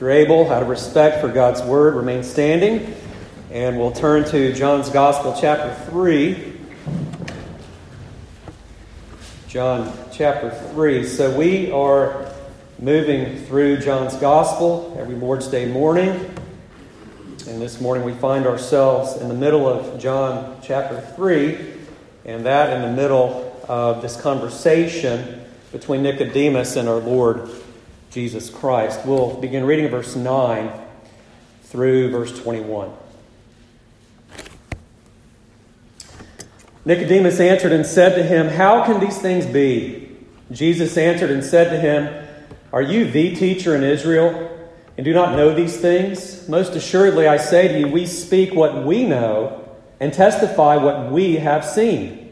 you're able, out of respect for God's word, remain standing. And we'll turn to John's Gospel, chapter 3. John chapter 3. So we are moving through John's Gospel every Lord's Day morning. And this morning we find ourselves in the middle of John chapter 3, and that in the middle of this conversation between Nicodemus and our Lord Jesus Christ. We'll begin reading verse 9 through verse 21. Nicodemus answered and said to him, How can these things be? Jesus answered and said to him, Are you the teacher in Israel and do not know these things? Most assuredly, I say to you, we speak what we know and testify what we have seen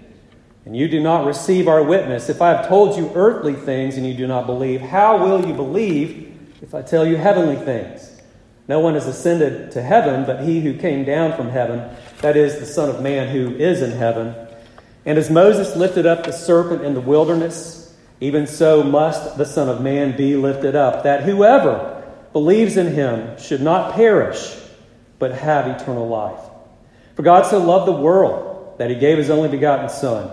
and you do not receive our witness. If I have told you earthly things and you do not believe, how will you believe if I tell you heavenly things? No one has ascended to heaven but he who came down from heaven, that is, the Son of Man who is in heaven. And as Moses lifted up the serpent in the wilderness, even so must the Son of Man be lifted up, that whoever believes in him should not perish, but have eternal life. For God so loved the world that he gave his only begotten Son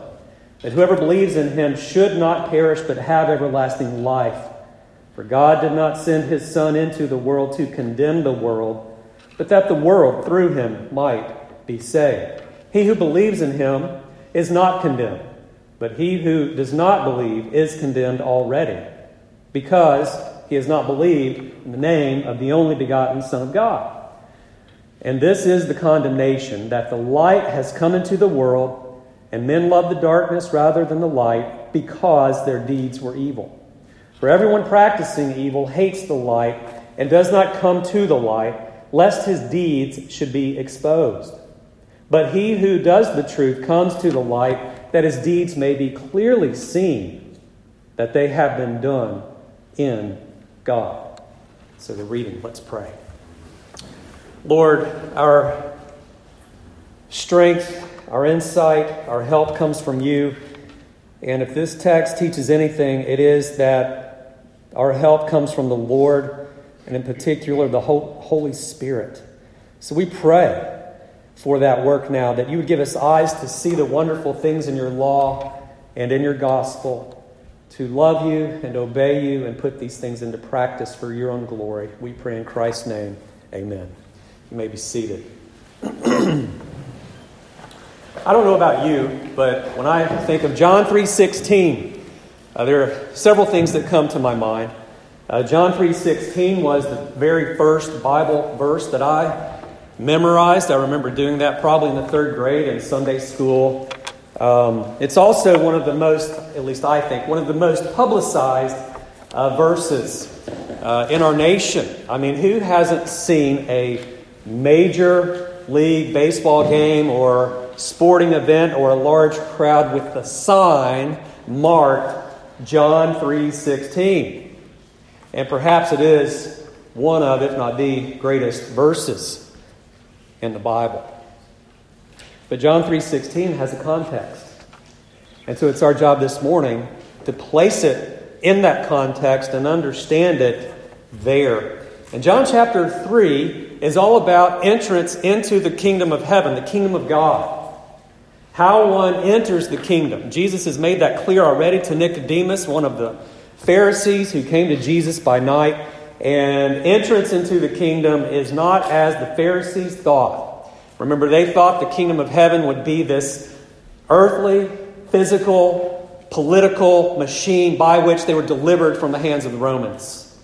that whoever believes in him should not perish but have everlasting life. For God did not send his Son into the world to condemn the world, but that the world through him might be saved. He who believes in him is not condemned, but he who does not believe is condemned already, because he has not believed in the name of the only begotten Son of God. And this is the condemnation that the light has come into the world and men loved the darkness rather than the light because their deeds were evil. For everyone practicing evil hates the light and does not come to the light, lest his deeds should be exposed. But he who does the truth comes to the light, that his deeds may be clearly seen, that they have been done in God. So the reading, let's pray. Lord, our strength our insight, our help comes from you. And if this text teaches anything, it is that our help comes from the Lord, and in particular, the Holy Spirit. So we pray for that work now, that you would give us eyes to see the wonderful things in your law and in your gospel, to love you and obey you and put these things into practice for your own glory. We pray in Christ's name. Amen. You may be seated. I don't know about you, but when I think of John 3:16, uh, there are several things that come to my mind. Uh, John 3:16 was the very first Bible verse that I memorized. I remember doing that probably in the third grade in Sunday school. Um, it's also one of the most, at least I think, one of the most publicized uh, verses uh, in our nation. I mean, who hasn't seen a major league baseball game or sporting event or a large crowd with the sign marked John 3:16. And perhaps it is one of if not the greatest verses in the Bible. But John 3:16 has a context. And so it's our job this morning to place it in that context and understand it there. And John chapter 3 is all about entrance into the kingdom of heaven, the kingdom of God how one enters the kingdom. Jesus has made that clear already to Nicodemus, one of the Pharisees who came to Jesus by night. And entrance into the kingdom is not as the Pharisees thought. Remember, they thought the kingdom of heaven would be this earthly, physical, political machine by which they were delivered from the hands of the Romans.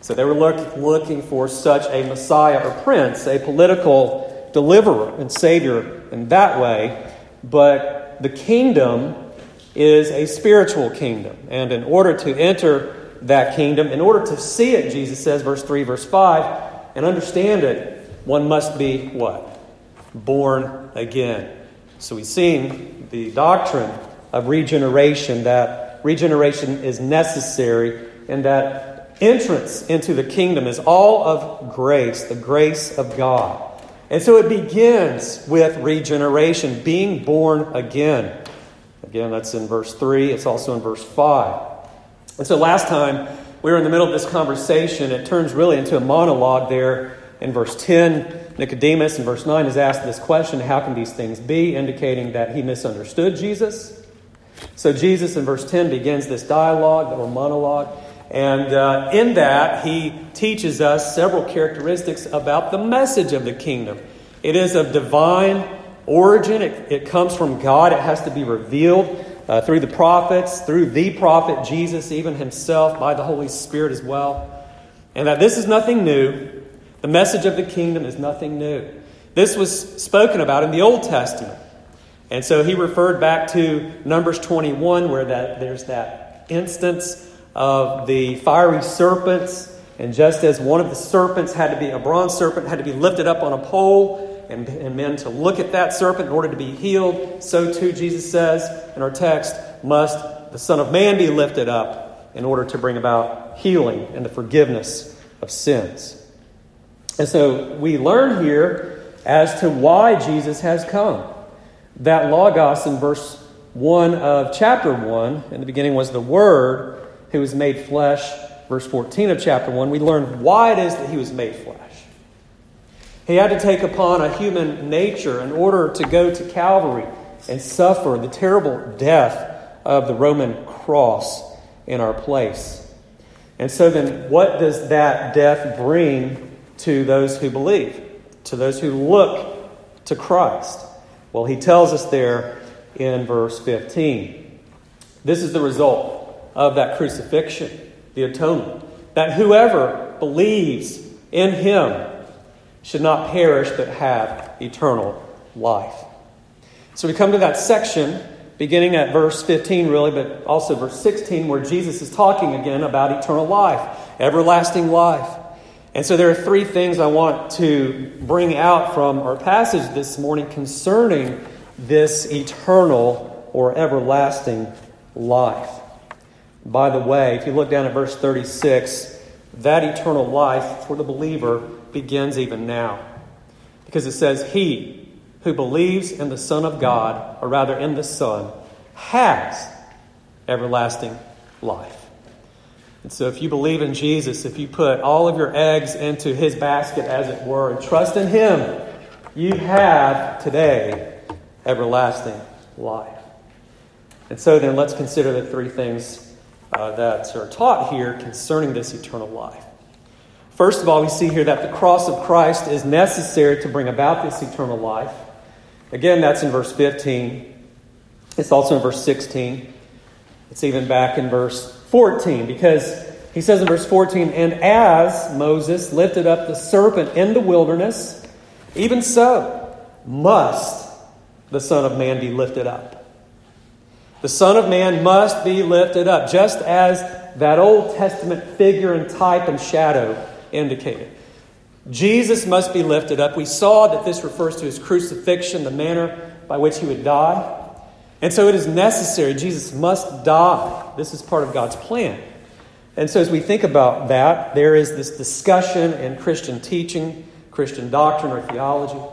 So they were look, looking for such a Messiah or prince, a political deliverer and savior in that way. But the kingdom is a spiritual kingdom. And in order to enter that kingdom, in order to see it, Jesus says, verse 3, verse 5, and understand it, one must be what? Born again. So we've seen the doctrine of regeneration, that regeneration is necessary, and that entrance into the kingdom is all of grace, the grace of God. And so it begins with regeneration, being born again. Again, that's in verse 3. It's also in verse 5. And so last time we were in the middle of this conversation, it turns really into a monologue there in verse 10. Nicodemus in verse 9 is asked this question How can these things be? indicating that he misunderstood Jesus. So Jesus in verse 10 begins this dialogue or monologue. And uh, in that, he teaches us several characteristics about the message of the kingdom. It is of divine origin, it, it comes from God, it has to be revealed uh, through the prophets, through the prophet Jesus, even himself, by the Holy Spirit as well. And that this is nothing new. The message of the kingdom is nothing new. This was spoken about in the Old Testament. And so he referred back to Numbers 21, where that, there's that instance of the fiery serpents. And just as one of the serpents had to be, a bronze serpent had to be lifted up on a pole, and, and men to look at that serpent in order to be healed, so too, Jesus says in our text, must the Son of Man be lifted up in order to bring about healing and the forgiveness of sins. And so we learn here as to why Jesus has come. That Logos in verse 1 of chapter 1, in the beginning was the Word who was made flesh. Verse 14 of chapter 1, we learn why it is that he was made flesh. He had to take upon a human nature in order to go to Calvary and suffer the terrible death of the Roman cross in our place. And so, then, what does that death bring to those who believe, to those who look to Christ? Well, he tells us there in verse 15. This is the result of that crucifixion, the atonement, that whoever believes in him should not perish but have eternal life. So we come to that section beginning at verse 15, really, but also verse 16, where Jesus is talking again about eternal life, everlasting life. And so there are three things I want to bring out from our passage this morning concerning this eternal or everlasting life. By the way, if you look down at verse 36, that eternal life for the believer begins even now. Because it says, He who believes in the Son of God, or rather in the Son, has everlasting life. And so, if you believe in Jesus, if you put all of your eggs into his basket, as it were, and trust in him, you have today everlasting life. And so, then let's consider the three things uh, that are taught here concerning this eternal life. First of all, we see here that the cross of Christ is necessary to bring about this eternal life. Again, that's in verse 15. It's also in verse 16. It's even back in verse 14 because he says in verse 14, And as Moses lifted up the serpent in the wilderness, even so must the Son of Man be lifted up. The Son of Man must be lifted up, just as that Old Testament figure and type and shadow indicated. Jesus must be lifted up. We saw that this refers to his crucifixion, the manner by which he would die. And so it is necessary. Jesus must die. This is part of God's plan. And so as we think about that, there is this discussion in Christian teaching, Christian doctrine, or theology,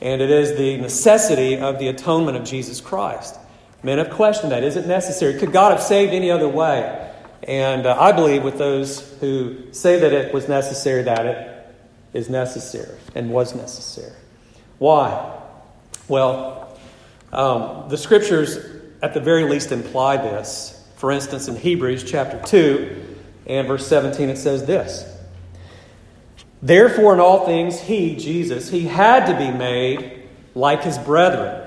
and it is the necessity of the atonement of Jesus Christ. Men have questioned that. Is it necessary? Could God have saved any other way? And uh, I believe with those who say that it was necessary, that it is necessary and was necessary. Why? Well, um, the scriptures at the very least imply this. For instance, in Hebrews chapter 2 and verse 17, it says this Therefore, in all things, he, Jesus, he had to be made like his brethren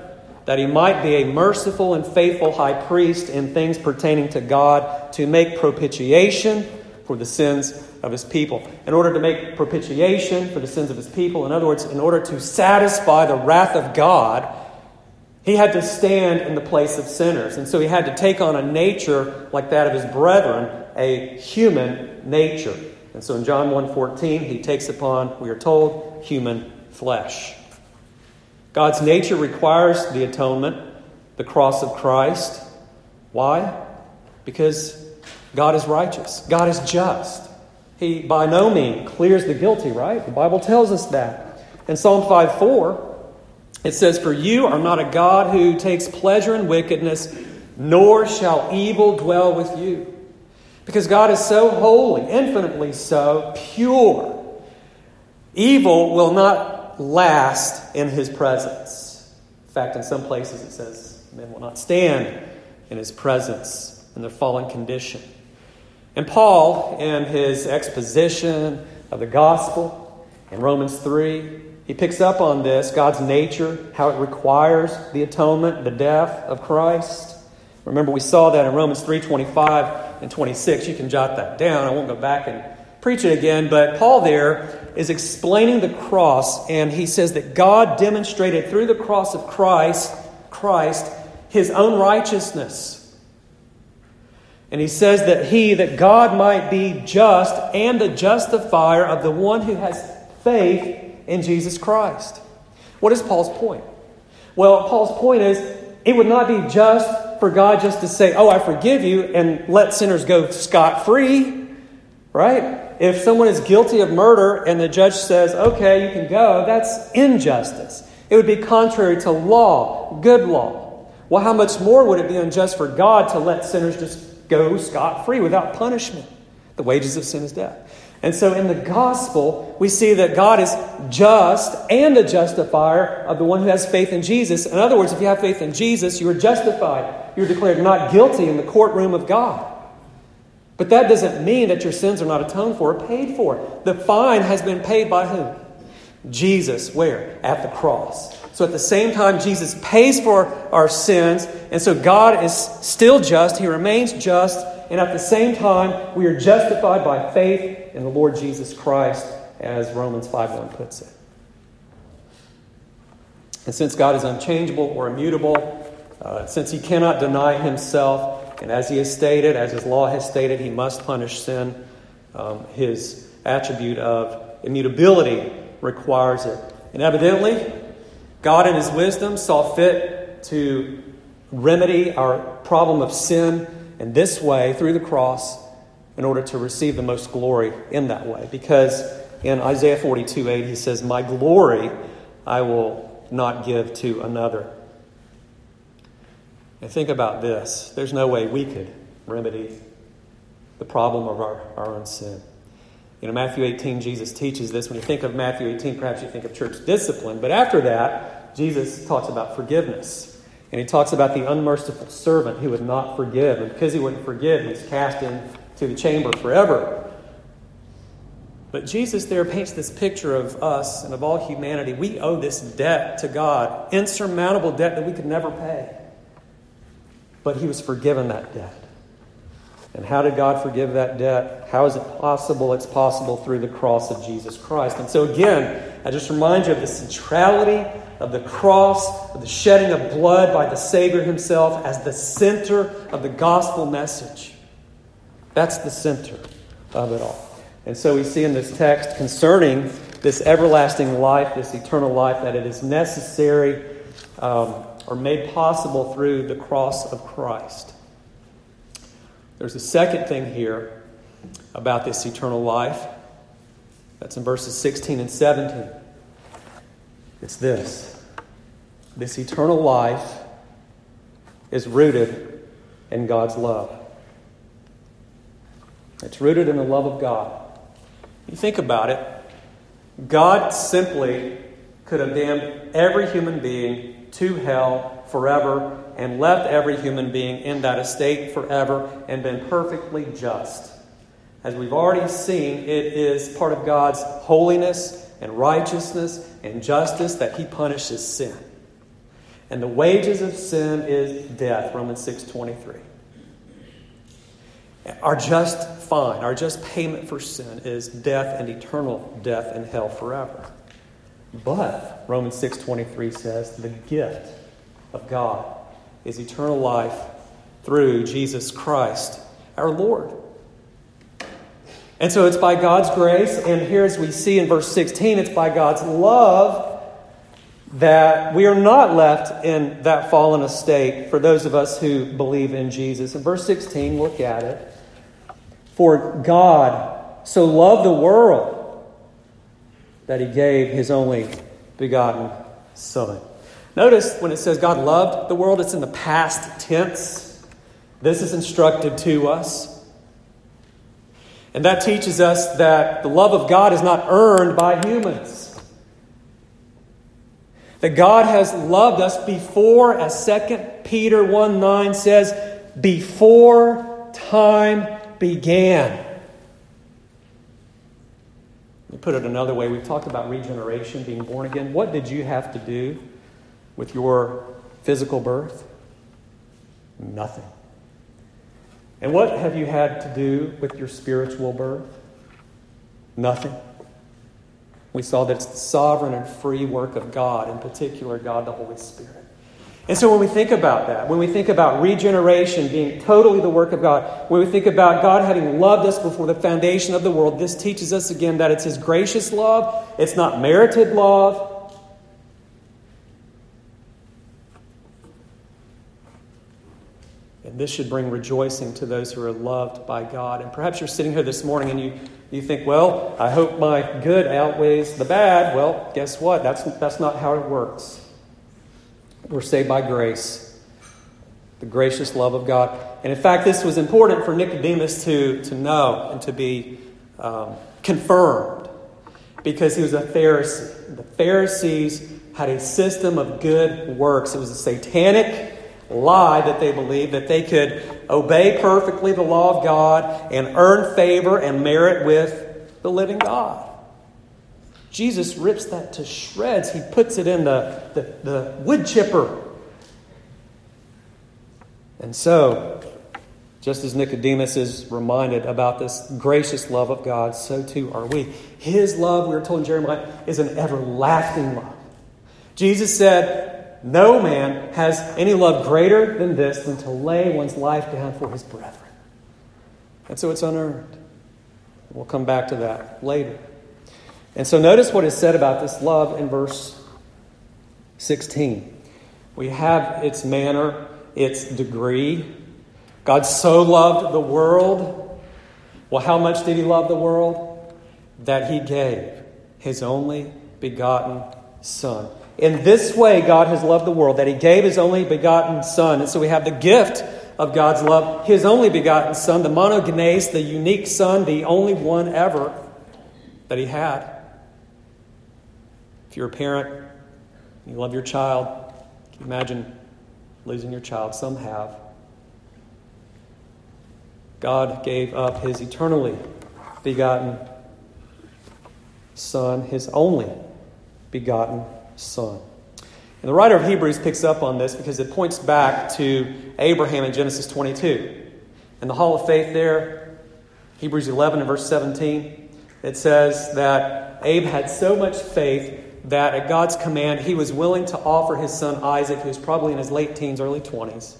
that he might be a merciful and faithful high priest in things pertaining to God to make propitiation for the sins of his people. In order to make propitiation for the sins of his people, in other words, in order to satisfy the wrath of God, he had to stand in the place of sinners. And so he had to take on a nature like that of his brethren, a human nature. And so in John 1:14, he takes upon, we are told, human flesh. God's nature requires the atonement, the cross of Christ. Why? Because God is righteous, God is just. He by no means clears the guilty, right? The Bible tells us that. In Psalm 5 4, it says, For you are not a God who takes pleasure in wickedness, nor shall evil dwell with you. Because God is so holy, infinitely so, pure. Evil will not last in his presence. In fact, in some places it says men will not stand in his presence in their fallen condition. And Paul, in his exposition of the gospel in Romans 3, he picks up on this God's nature, how it requires the atonement, the death of Christ. Remember, we saw that in Romans 3 25 and 26. You can jot that down. I won't go back and preach it again, but Paul there is explaining the cross, and he says that God demonstrated through the cross of Christ, Christ, his own righteousness. And he says that he, that God might be just and the justifier of the one who has faith in Jesus Christ. What is Paul's point? Well, Paul's point is it would not be just for God just to say, Oh, I forgive you, and let sinners go scot free, right? If someone is guilty of murder and the judge says, Okay, you can go, that's injustice. It would be contrary to law, good law. Well, how much more would it be unjust for God to let sinners just go scot free without punishment. The wages of sin is death. And so in the gospel, we see that God is just and the justifier of the one who has faith in Jesus. In other words, if you have faith in Jesus, you are justified. You're declared not guilty in the courtroom of God. But that doesn't mean that your sins are not atoned for or paid for. The fine has been paid by whom? Jesus. Where? At the cross. So at the same time, Jesus pays for our sins, and so God is still just. He remains just. And at the same time, we are justified by faith in the Lord Jesus Christ, as Romans 5 1 puts it. And since God is unchangeable or immutable, uh, since he cannot deny himself, and as he has stated, as his law has stated, he must punish sin, um, his attribute of immutability requires it. And evidently, God, in His wisdom, saw fit to remedy our problem of sin in this way through the cross in order to receive the most glory in that way. Because in Isaiah 42 8, He says, My glory I will not give to another. And think about this there's no way we could remedy the problem of our, our own sin. You know, Matthew 18, Jesus teaches this. When you think of Matthew 18, perhaps you think of church discipline. But after that, Jesus talks about forgiveness. And he talks about the unmerciful servant who would not forgive. And because he wouldn't forgive, he's cast into the chamber forever. But Jesus there paints this picture of us and of all humanity. We owe this debt to God, insurmountable debt that we could never pay. But he was forgiven that debt. And how did God forgive that debt? How is it possible? It's possible through the cross of Jesus Christ. And so, again, I just remind you of the centrality of the cross, of the shedding of blood by the Savior himself as the center of the gospel message. That's the center of it all. And so we see in this text concerning this everlasting life, this eternal life, that it is necessary um, or made possible through the cross of Christ. There's a second thing here about this eternal life. That's in verses 16 and 17. It's this this eternal life is rooted in God's love. It's rooted in the love of God. You think about it, God simply could have damned every human being to hell forever and left every human being in that estate forever and been perfectly just. As we've already seen, it is part of God's holiness and righteousness and justice that He punishes sin. And the wages of sin is death, Romans 6.23. Our just fine, our just payment for sin is death and eternal death in hell forever. But Romans 6:23 says the gift of God is eternal life through Jesus Christ, our Lord. And so it's by God's grace, and here as we see in verse 16, it's by God's love that we are not left in that fallen estate for those of us who believe in Jesus. In verse 16, look at it. For God so loved the world that he gave his only begotten Son. Notice when it says God loved the world, it's in the past tense. This is instructed to us. And that teaches us that the love of God is not earned by humans. That God has loved us before, as 2 Peter 1 9 says, before time began. Me put it another way. We've talked about regeneration, being born again. What did you have to do with your physical birth? Nothing. And what have you had to do with your spiritual birth? Nothing. We saw that it's the sovereign and free work of God, in particular, God the Holy Spirit. And so when we think about that, when we think about regeneration being totally the work of God, when we think about God having loved us before the foundation of the world, this teaches us again that it's His gracious love, it's not merited love. And this should bring rejoicing to those who are loved by God. And perhaps you're sitting here this morning and you you think, well, I hope my good outweighs the bad. Well, guess what? That's, that's not how it works. We're saved by grace, the gracious love of God. And in fact, this was important for Nicodemus to, to know and to be um, confirmed because he was a Pharisee. The Pharisees had a system of good works, it was a satanic lie that they believed that they could obey perfectly the law of God and earn favor and merit with the living God. Jesus rips that to shreds. He puts it in the, the, the wood chipper. And so, just as Nicodemus is reminded about this gracious love of God, so too are we. His love, we are told in Jeremiah, is an everlasting love. Jesus said, no man has any love greater than this than to lay one's life down for his brethren. And so it's unearned. We'll come back to that later. And so notice what is said about this love in verse 16. We have its manner, its degree. God so loved the world. Well, how much did he love the world? That he gave his only begotten Son. In this way, God has loved the world, that He gave His only begotten Son. And so we have the gift of God's love, His only begotten Son, the monogenes, the unique Son, the only one ever that He had. You're a parent, you love your child, you imagine losing your child? Some have. God gave up His eternally begotten Son, His only begotten son. And the writer of Hebrews picks up on this because it points back to Abraham in Genesis 22. In the Hall of Faith there, Hebrews 11 and verse 17, it says that Abe had so much faith that at God's command, he was willing to offer his son Isaac, who was probably in his late teens, early 20s.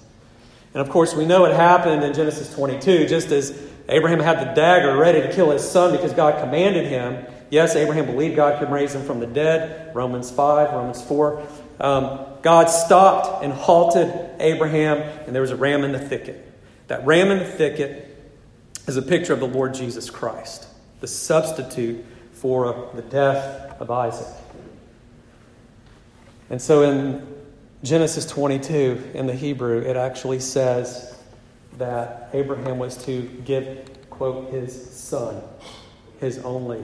And of course, we know it happened in Genesis 22, just as Abraham had the dagger ready to kill his son because God commanded him. Yes, Abraham believed God could raise him from the dead. Romans 5, Romans 4. Um, God stopped and halted Abraham, and there was a ram in the thicket. That ram in the thicket is a picture of the Lord Jesus Christ, the substitute for the death of Isaac. And so in Genesis 22, in the Hebrew, it actually says that Abraham was to give, quote, his son, his only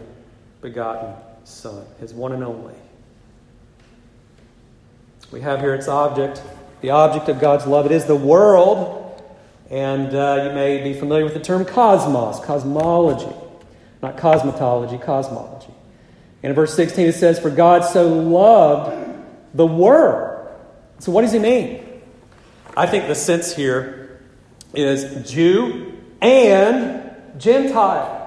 begotten Son, his one and only. We have here its object, the object of God's love. It is the world, and uh, you may be familiar with the term cosmos, cosmology, not cosmetology, cosmology. And in verse 16 it says, For God so loved the world. So what does he mean? I think the sense here is Jew and Gentile.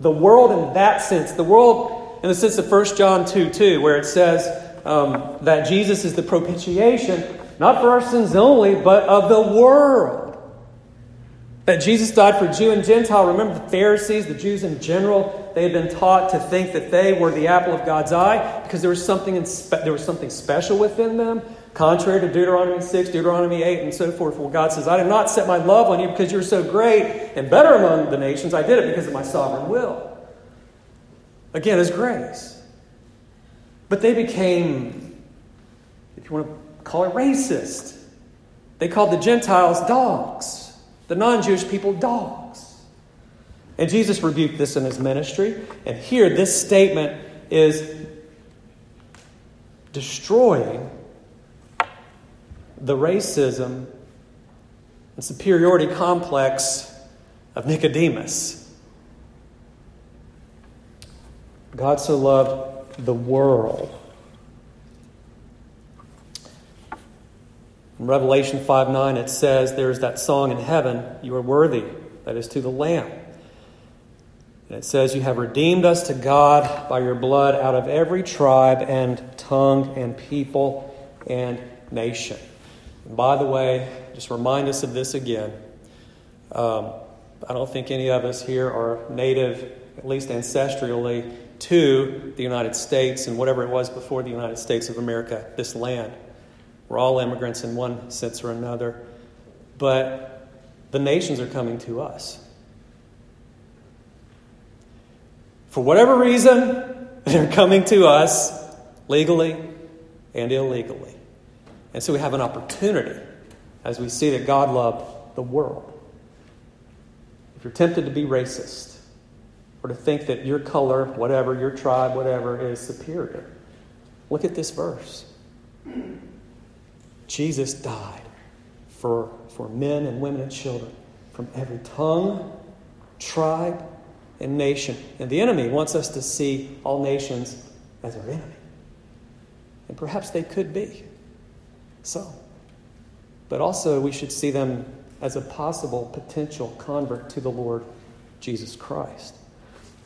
The world in that sense, the world in the sense of 1 John 2 2, where it says um, that Jesus is the propitiation, not for our sins only, but of the world. That Jesus died for Jew and Gentile. Remember the Pharisees, the Jews in general, they had been taught to think that they were the apple of God's eye because there was something, in spe- there was something special within them. Contrary to Deuteronomy 6, Deuteronomy 8, and so forth, where God says, I did not set my love on you because you're so great and better among the nations. I did it because of my sovereign will. Again, His grace. But they became, if you want to call it racist, they called the Gentiles dogs, the non Jewish people dogs. And Jesus rebuked this in his ministry. And here, this statement is destroying the racism and superiority complex of Nicodemus. God so loved the world. In Revelation 5 9, it says, There's that song in heaven, You are worthy, that is to the Lamb. It says, You have redeemed us to God by your blood out of every tribe and tongue and people and nation. And by the way, just remind us of this again. Um, I don't think any of us here are native, at least ancestrally, to the United States and whatever it was before the United States of America, this land. We're all immigrants in one sense or another. But the nations are coming to us. For whatever reason, they're coming to us legally and illegally. And so we have an opportunity as we see that God loved the world. If you're tempted to be racist or to think that your color, whatever, your tribe, whatever, is superior, look at this verse. Jesus died for, for men and women and children from every tongue, tribe, and nation. And the enemy wants us to see all nations as our enemy. And perhaps they could be so. But also, we should see them as a possible potential convert to the Lord Jesus Christ.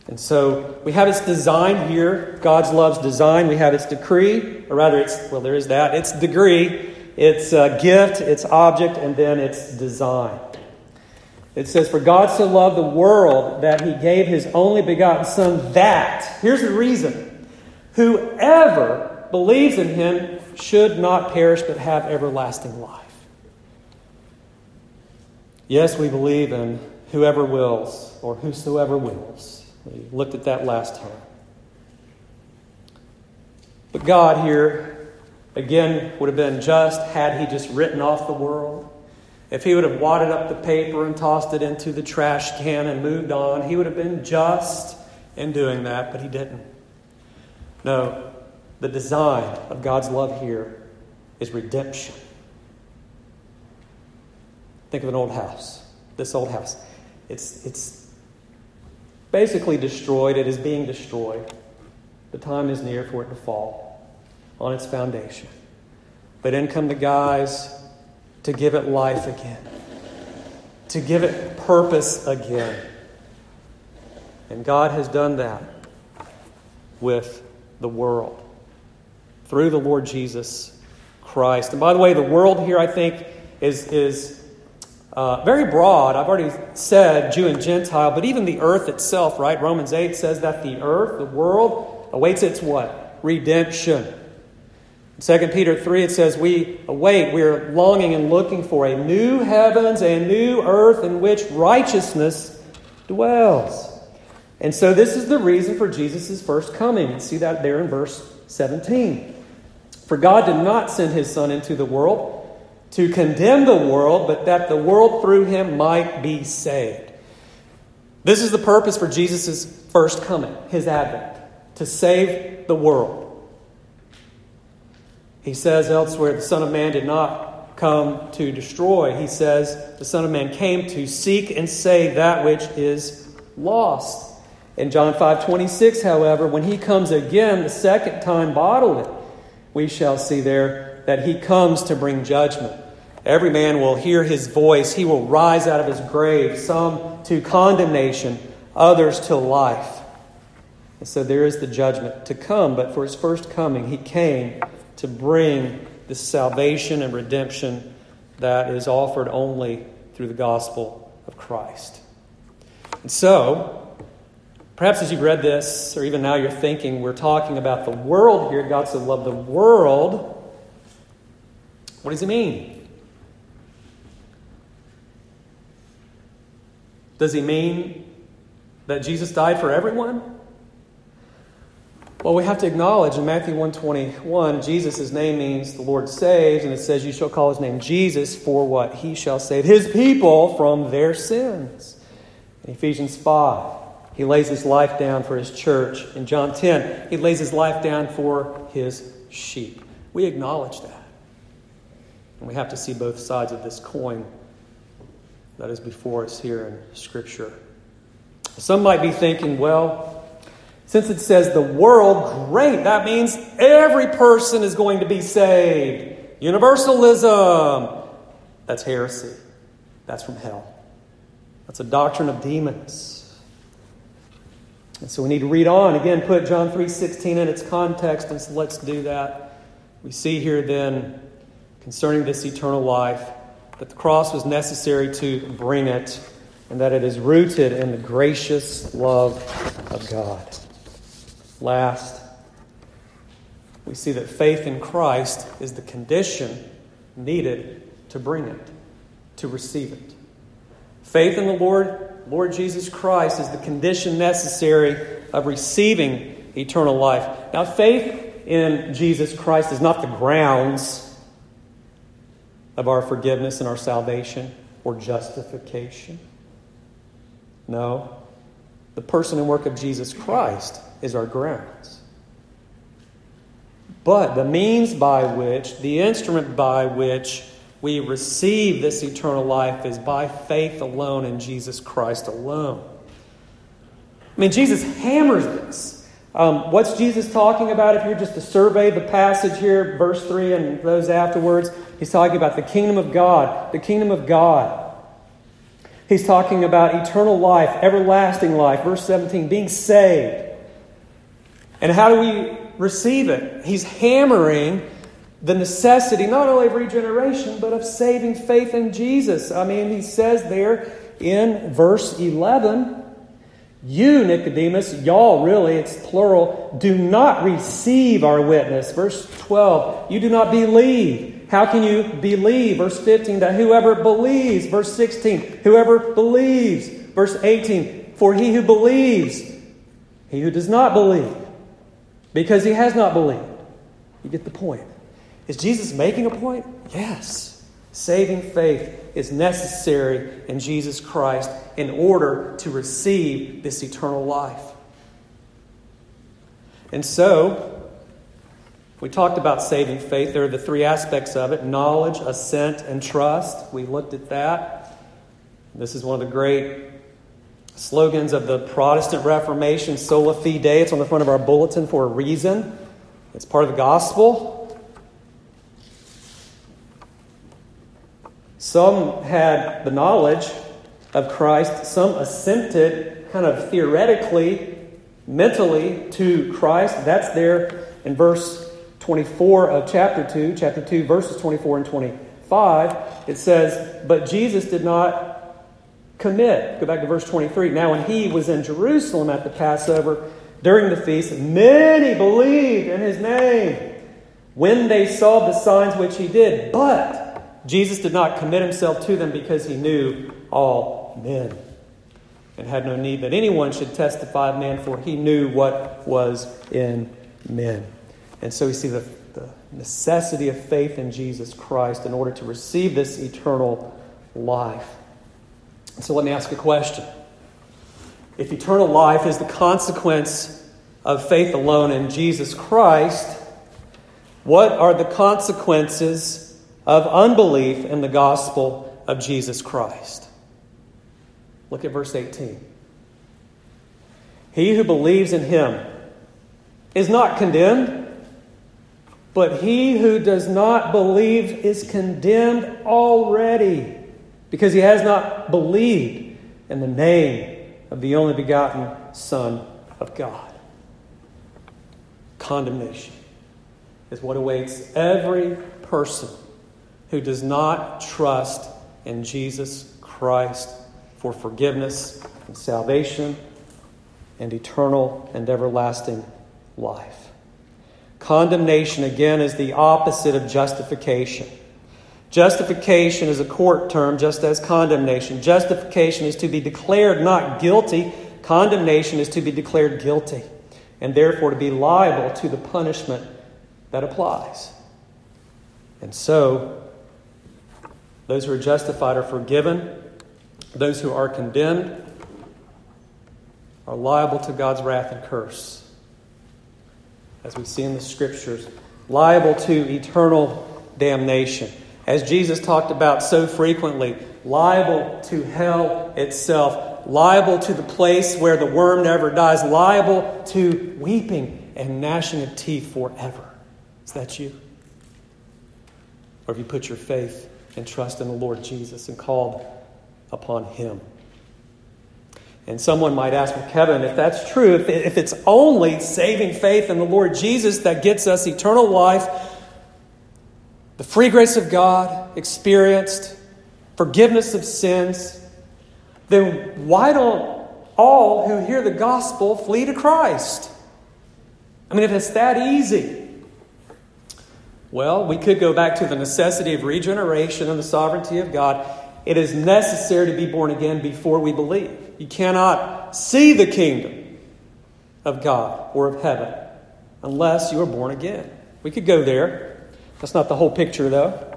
And so we have its design here, God's love's design. We have its decree, or rather, it's, well, there is that. It's degree, its uh, gift, its object, and then its design. It says, For God so loved the world that he gave his only begotten Son, that, here's the reason, whoever believes in him should not perish but have everlasting life. Yes, we believe in whoever wills or whosoever wills. We looked at that last time. But God here, again, would have been just had He just written off the world. If He would have wadded up the paper and tossed it into the trash can and moved on, He would have been just in doing that, but He didn't. No, the design of God's love here is redemption. Think of an old house, this old house. It's, it's basically destroyed, it is being destroyed. The time is near for it to fall on its foundation. But in come the guys to give it life again, to give it purpose again. And God has done that with the world through the Lord Jesus Christ. And by the way, the world here, I think, is, is uh, very broad. I've already said Jew and Gentile, but even the earth itself, right? Romans 8 says that the earth, the world, awaits its what? Redemption. In 2 Peter 3, it says, We await, we are longing and looking for a new heavens and new earth in which righteousness dwells. And so, this is the reason for Jesus' first coming. See that there in verse 17. For God did not send his Son into the world to condemn the world, but that the world through him might be saved. This is the purpose for Jesus' first coming, his advent, to save the world. He says elsewhere, the Son of Man did not come to destroy. He says, the Son of Man came to seek and save that which is lost. In John 5 26, however, when he comes again the second time bodily, we shall see there that he comes to bring judgment. Every man will hear his voice. He will rise out of his grave, some to condemnation, others to life. And so there is the judgment to come. But for his first coming, he came to bring the salvation and redemption that is offered only through the gospel of Christ. And so, Perhaps as you've read this, or even now you're thinking, we're talking about the world here. God so loved the world. What does he mean? Does he mean that Jesus died for everyone? Well, we have to acknowledge in Matthew 121, Jesus' name means the Lord saves, and it says, You shall call his name Jesus for what? He shall save his people from their sins. In Ephesians 5, he lays his life down for his church. In John 10, he lays his life down for his sheep. We acknowledge that. And we have to see both sides of this coin that is before us here in Scripture. Some might be thinking, well, since it says the world, great, that means every person is going to be saved. Universalism. That's heresy. That's from hell. That's a doctrine of demons. And so we need to read on. Again, put John 3.16 in its context, and so let's do that. We see here then, concerning this eternal life, that the cross was necessary to bring it, and that it is rooted in the gracious love of God. Last, we see that faith in Christ is the condition needed to bring it, to receive it. Faith in the Lord, Lord Jesus Christ, is the condition necessary of receiving eternal life. Now, faith in Jesus Christ is not the grounds of our forgiveness and our salvation or justification. No, the person and work of Jesus Christ is our grounds. But the means by which, the instrument by which we receive this eternal life is by faith alone in Jesus Christ alone. I mean, Jesus hammers this. Um, what's Jesus talking about if you're just to survey the passage here, verse 3 and those afterwards? He's talking about the kingdom of God, the kingdom of God. He's talking about eternal life, everlasting life. Verse 17, being saved. And how do we receive it? He's hammering the necessity not only of regeneration, but of saving faith in Jesus. I mean, he says there in verse 11, you, Nicodemus, y'all really, it's plural, do not receive our witness. Verse 12, you do not believe. How can you believe? Verse 15, that whoever believes. Verse 16, whoever believes. Verse 18, for he who believes, he who does not believe, because he has not believed. You get the point. Is Jesus making a point? Yes. Saving faith is necessary in Jesus Christ in order to receive this eternal life. And so, we talked about saving faith. There are the three aspects of it knowledge, assent, and trust. We looked at that. This is one of the great slogans of the Protestant Reformation, sola fide. It's on the front of our bulletin for a reason. It's part of the gospel. Some had the knowledge of Christ, some assented kind of theoretically, mentally to Christ. That's there in verse 24 of chapter 2, chapter 2, verses 24 and 25. It says, But Jesus did not commit. Go back to verse 23. Now, when he was in Jerusalem at the Passover during the feast, many believed in his name when they saw the signs which he did. But Jesus did not commit himself to them because he knew all men and had no need that anyone should testify of man, for he knew what was in men. And so we see the, the necessity of faith in Jesus Christ in order to receive this eternal life. So let me ask a question. If eternal life is the consequence of faith alone in Jesus Christ, what are the consequences of unbelief in the gospel of Jesus Christ. Look at verse 18. He who believes in him is not condemned, but he who does not believe is condemned already because he has not believed in the name of the only begotten Son of God. Condemnation is what awaits every person who does not trust in Jesus Christ for forgiveness and salvation and eternal and everlasting life. Condemnation, again, is the opposite of justification. Justification is a court term, just as condemnation. Justification is to be declared not guilty, condemnation is to be declared guilty, and therefore to be liable to the punishment that applies. And so, those who are justified are forgiven. Those who are condemned are liable to God's wrath and curse. As we see in the scriptures, liable to eternal damnation. As Jesus talked about so frequently, liable to hell itself, liable to the place where the worm never dies, liable to weeping and gnashing of teeth forever. Is that you? Or have you put your faith and trust in the Lord Jesus and called upon Him? And someone might ask, well, Kevin, if that's true, if, if it's only saving faith in the Lord Jesus that gets us eternal life, the free grace of God experienced, forgiveness of sins, then why don't all who hear the gospel flee to Christ? I mean, if it's that easy. Well, we could go back to the necessity of regeneration and the sovereignty of God. It is necessary to be born again before we believe. You cannot see the kingdom of God or of heaven unless you are born again. We could go there. That's not the whole picture, though.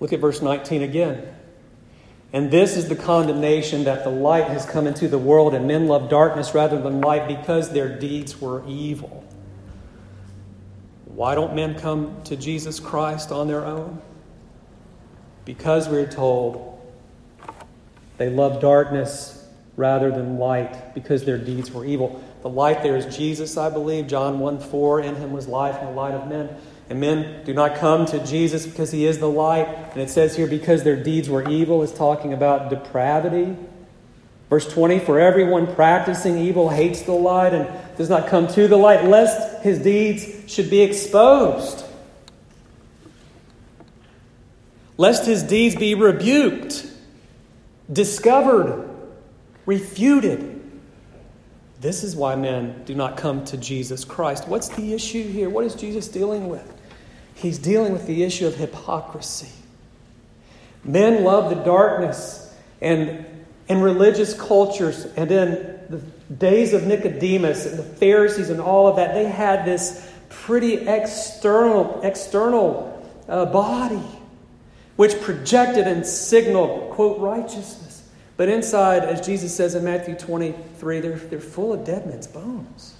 Look at verse 19 again. And this is the condemnation that the light has come into the world, and men love darkness rather than light because their deeds were evil. Why don't men come to Jesus Christ on their own? Because we're told they loved darkness rather than light because their deeds were evil. The light there is Jesus, I believe. John 1 4, in him was life and the light of men. And men do not come to Jesus because he is the light. And it says here, because their deeds were evil, is talking about depravity. Verse 20, for everyone practicing evil hates the light and does not come to the light, lest his deeds should be exposed. Lest his deeds be rebuked discovered, refuted. This is why men do not come to Jesus Christ. What's the issue here? What is Jesus dealing with? He's dealing with the issue of hypocrisy. Men love the darkness and in religious cultures and in the days of Nicodemus and the Pharisees and all of that, they had this pretty external, external uh, body which projected and signaled, quote, righteousness. But inside, as Jesus says in Matthew 23, they're, they're full of dead men's bones.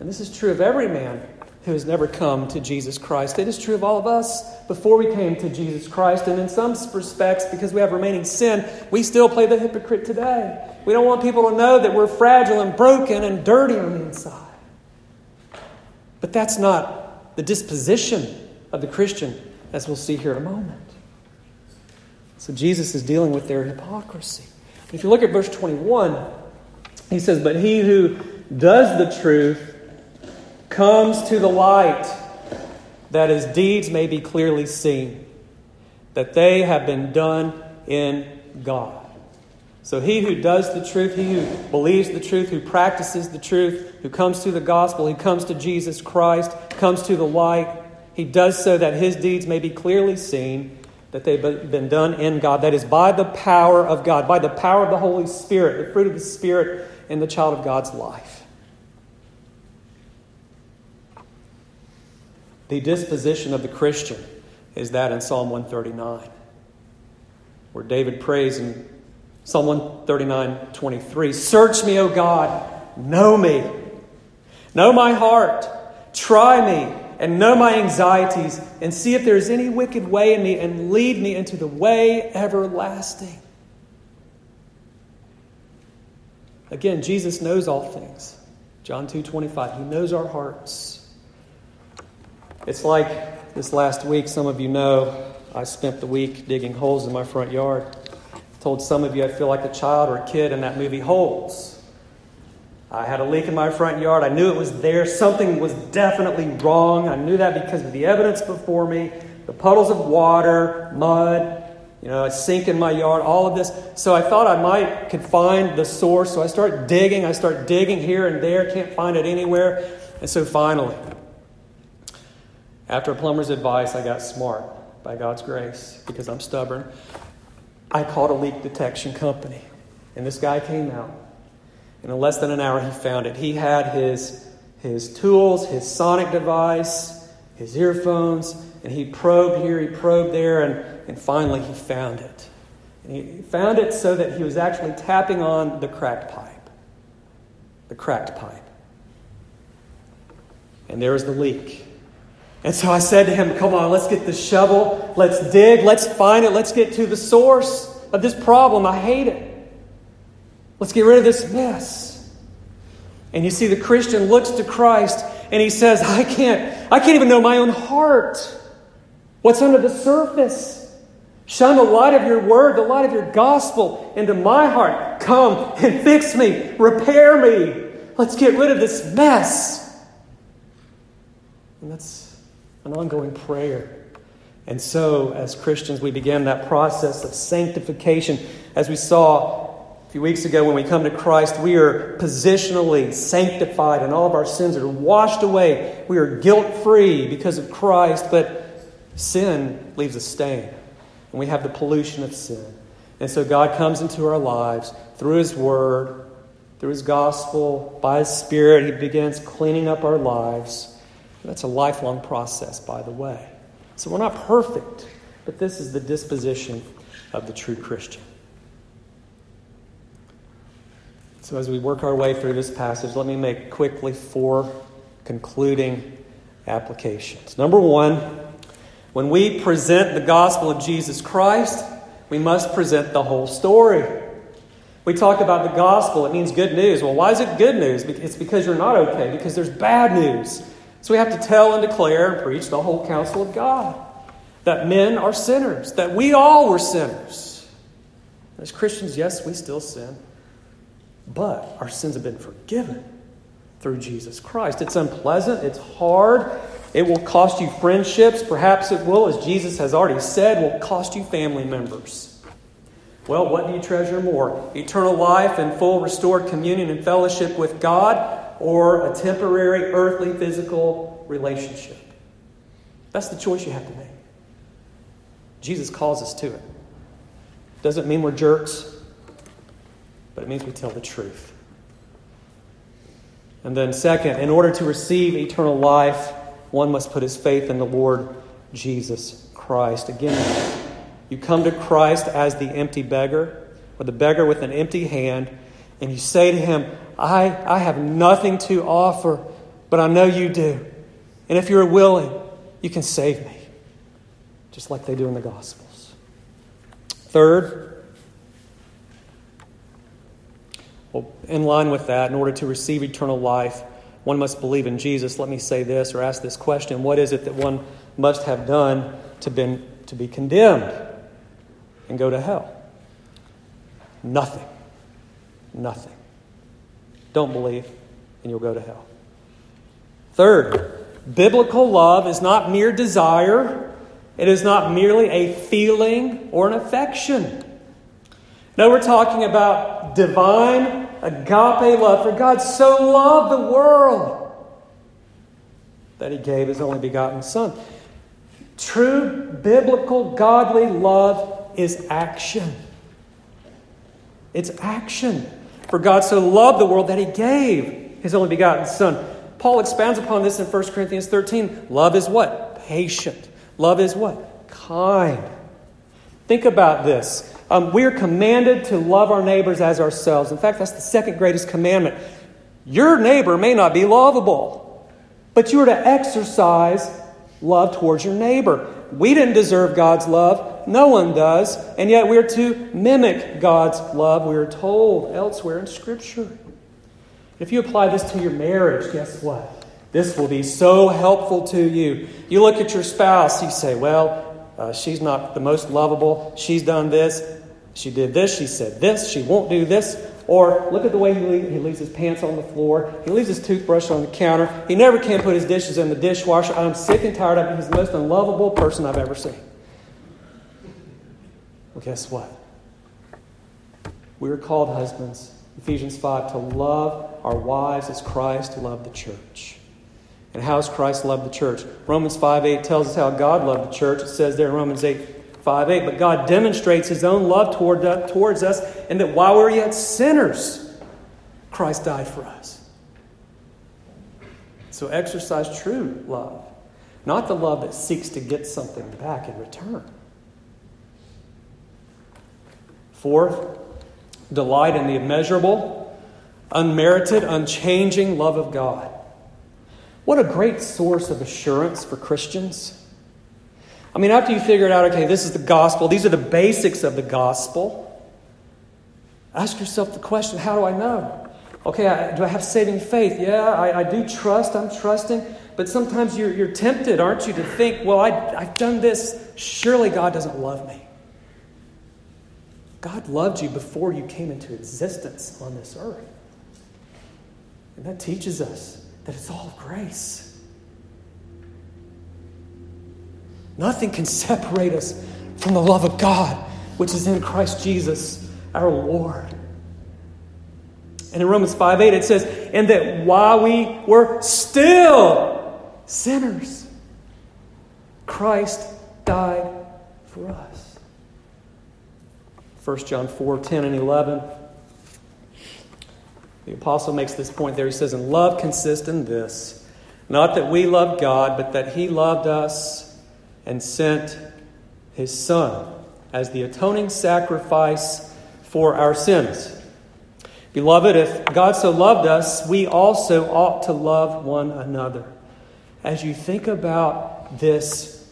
And this is true of every man who has never come to Jesus Christ. It is true of all of us before we came to Jesus Christ. And in some respects, because we have remaining sin, we still play the hypocrite today. We don't want people to know that we're fragile and broken and dirty on the inside. But that's not the disposition of the Christian as we'll see here in a moment. So Jesus is dealing with their hypocrisy. If you look at verse 21, he says, But he who does the truth comes to the light, that his deeds may be clearly seen, that they have been done in God. So he who does the truth, he who believes the truth, who practices the truth, who comes to the gospel, who comes to Jesus Christ, comes to the light, he does so that his deeds may be clearly seen, that they've been done in God. That is by the power of God, by the power of the Holy Spirit, the fruit of the Spirit in the child of God's life. The disposition of the Christian is that in Psalm 139, where David prays in Psalm 139 23 Search me, O God, know me, know my heart, try me and know my anxieties and see if there is any wicked way in me and lead me into the way everlasting. Again, Jesus knows all things. John 2:25. He knows our hearts. It's like this last week, some of you know, I spent the week digging holes in my front yard. Told some of you I feel like a child or a kid in that movie Holes. I had a leak in my front yard. I knew it was there. Something was definitely wrong. I knew that because of the evidence before me the puddles of water, mud, you know, a sink in my yard, all of this. So I thought I might could find the source. So I start digging. I start digging here and there, can't find it anywhere. And so finally, after a plumber's advice, I got smart by God's grace because I'm stubborn. I called a leak detection company. And this guy came out and in less than an hour, he found it. He had his, his tools, his sonic device, his earphones, and he probed here, he probed there, and, and finally he found it. And He found it so that he was actually tapping on the cracked pipe. The cracked pipe. And there was the leak. And so I said to him, Come on, let's get the shovel. Let's dig. Let's find it. Let's get to the source of this problem. I hate it. Let's get rid of this mess. And you see, the Christian looks to Christ and he says, I can't, I can't even know my own heart. What's under the surface? Shine the light of your word, the light of your gospel into my heart. Come and fix me, repair me. Let's get rid of this mess. And that's an ongoing prayer. And so, as Christians, we begin that process of sanctification. As we saw few weeks ago, when we come to Christ, we are positionally sanctified, and all of our sins are washed away. We are guilt free because of Christ, but sin leaves a stain and we have the pollution of sin. And so God comes into our lives through His Word, through His gospel, by His Spirit. He begins cleaning up our lives. That's a lifelong process, by the way. So we're not perfect, but this is the disposition of the true Christian. So, as we work our way through this passage, let me make quickly four concluding applications. Number one, when we present the gospel of Jesus Christ, we must present the whole story. We talk about the gospel, it means good news. Well, why is it good news? It's because you're not okay, because there's bad news. So we have to tell and declare and preach the whole counsel of God that men are sinners, that we all were sinners. As Christians, yes, we still sin, but our sins have been forgiven through Jesus Christ. It's unpleasant, it's hard, it will cost you friendships. Perhaps it will, as Jesus has already said, will cost you family members. Well, what do you treasure more? Eternal life and full restored communion and fellowship with God, or a temporary earthly physical relationship? That's the choice you have to make. Jesus calls us to it. Doesn't mean we're jerks, but it means we tell the truth. And then, second, in order to receive eternal life, one must put his faith in the Lord Jesus Christ. Again, you come to Christ as the empty beggar, or the beggar with an empty hand, and you say to him, I, I have nothing to offer, but I know you do. And if you're willing, you can save me, just like they do in the Gospels. Third, well, in line with that, in order to receive eternal life, one must believe in Jesus, let me say this or ask this question What is it that one must have done to, been, to be condemned and go to hell? Nothing. Nothing. Don't believe, and you'll go to hell. Third, biblical love is not mere desire, it is not merely a feeling or an affection. No, we're talking about divine agape love. For God so loved the world that he gave his only begotten Son. True biblical godly love is action. It's action. For God so loved the world that he gave his only begotten Son. Paul expounds upon this in 1 Corinthians 13. Love is what? Patient. Love is what? Kind. Think about this. Um, we are commanded to love our neighbors as ourselves. In fact, that's the second greatest commandment. Your neighbor may not be lovable, but you are to exercise love towards your neighbor. We didn't deserve God's love. No one does. And yet we're to mimic God's love, we are told elsewhere in Scripture. If you apply this to your marriage, guess what? This will be so helpful to you. You look at your spouse, you say, Well, uh, she's not the most lovable. She's done this. She did this. She said this. She won't do this. Or look at the way he, leaves, he leaves his pants on the floor. He leaves his toothbrush on the counter. He never can put his dishes in the dishwasher. I'm sick and tired of him. He's the most unlovable person I've ever seen. Well, guess what? We are called husbands, Ephesians 5, to love our wives as Christ loved the church. And how has Christ loved the church? Romans 5 8 tells us how God loved the church. It says there in Romans 8 5 8, but God demonstrates his own love toward, uh, towards us, and that while we were yet sinners, Christ died for us. So exercise true love, not the love that seeks to get something back in return. Fourth, delight in the immeasurable, unmerited, unchanging love of God. What a great source of assurance for Christians. I mean, after you figure it out, okay, this is the gospel, these are the basics of the gospel, ask yourself the question how do I know? Okay, I, do I have saving faith? Yeah, I, I, do trust, I'm trusting. But sometimes you're, you're tempted, aren't you, to think, well, I, I've done this. Surely God doesn't love me. God loved you before you came into existence on this earth. And that teaches us that it's all grace. Nothing can separate us from the love of God, which is in Christ Jesus, our Lord. And in Romans 5 8, it says, And that while we were still sinners, Christ died for us. 1 John 4 10 and 11. The apostle makes this point there. He says, And love consists in this, not that we loved God, but that he loved us and sent his Son as the atoning sacrifice for our sins. Beloved, if God so loved us, we also ought to love one another. As you think about this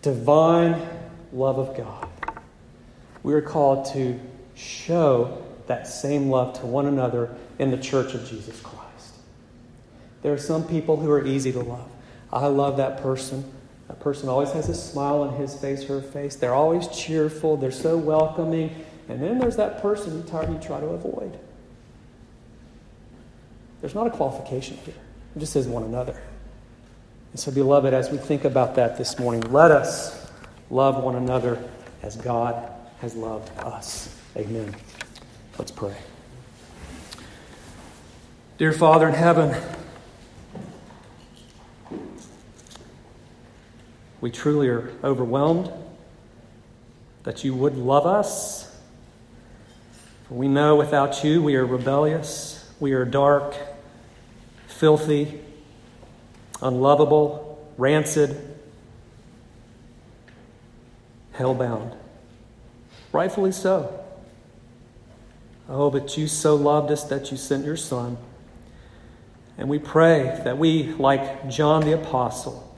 divine love of God, we are called to show that same love to one another in the church of Jesus Christ. There are some people who are easy to love. I love that person. That person always has a smile on his face, her face. They're always cheerful. They're so welcoming. And then there's that person you try, you try to avoid. There's not a qualification here. It just says one another. And so, beloved, as we think about that this morning, let us love one another as God has loved us. Amen. Let's pray. Dear Father in heaven, we truly are overwhelmed that you would love us. For we know without you we are rebellious, we are dark, filthy, unlovable, rancid, hellbound. Rightfully so. Oh, but you so loved us that you sent your Son. And we pray that we, like John the Apostle,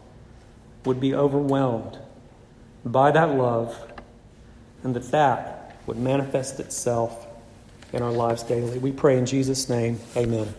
would be overwhelmed by that love and that that would manifest itself in our lives daily. We pray in Jesus' name. Amen.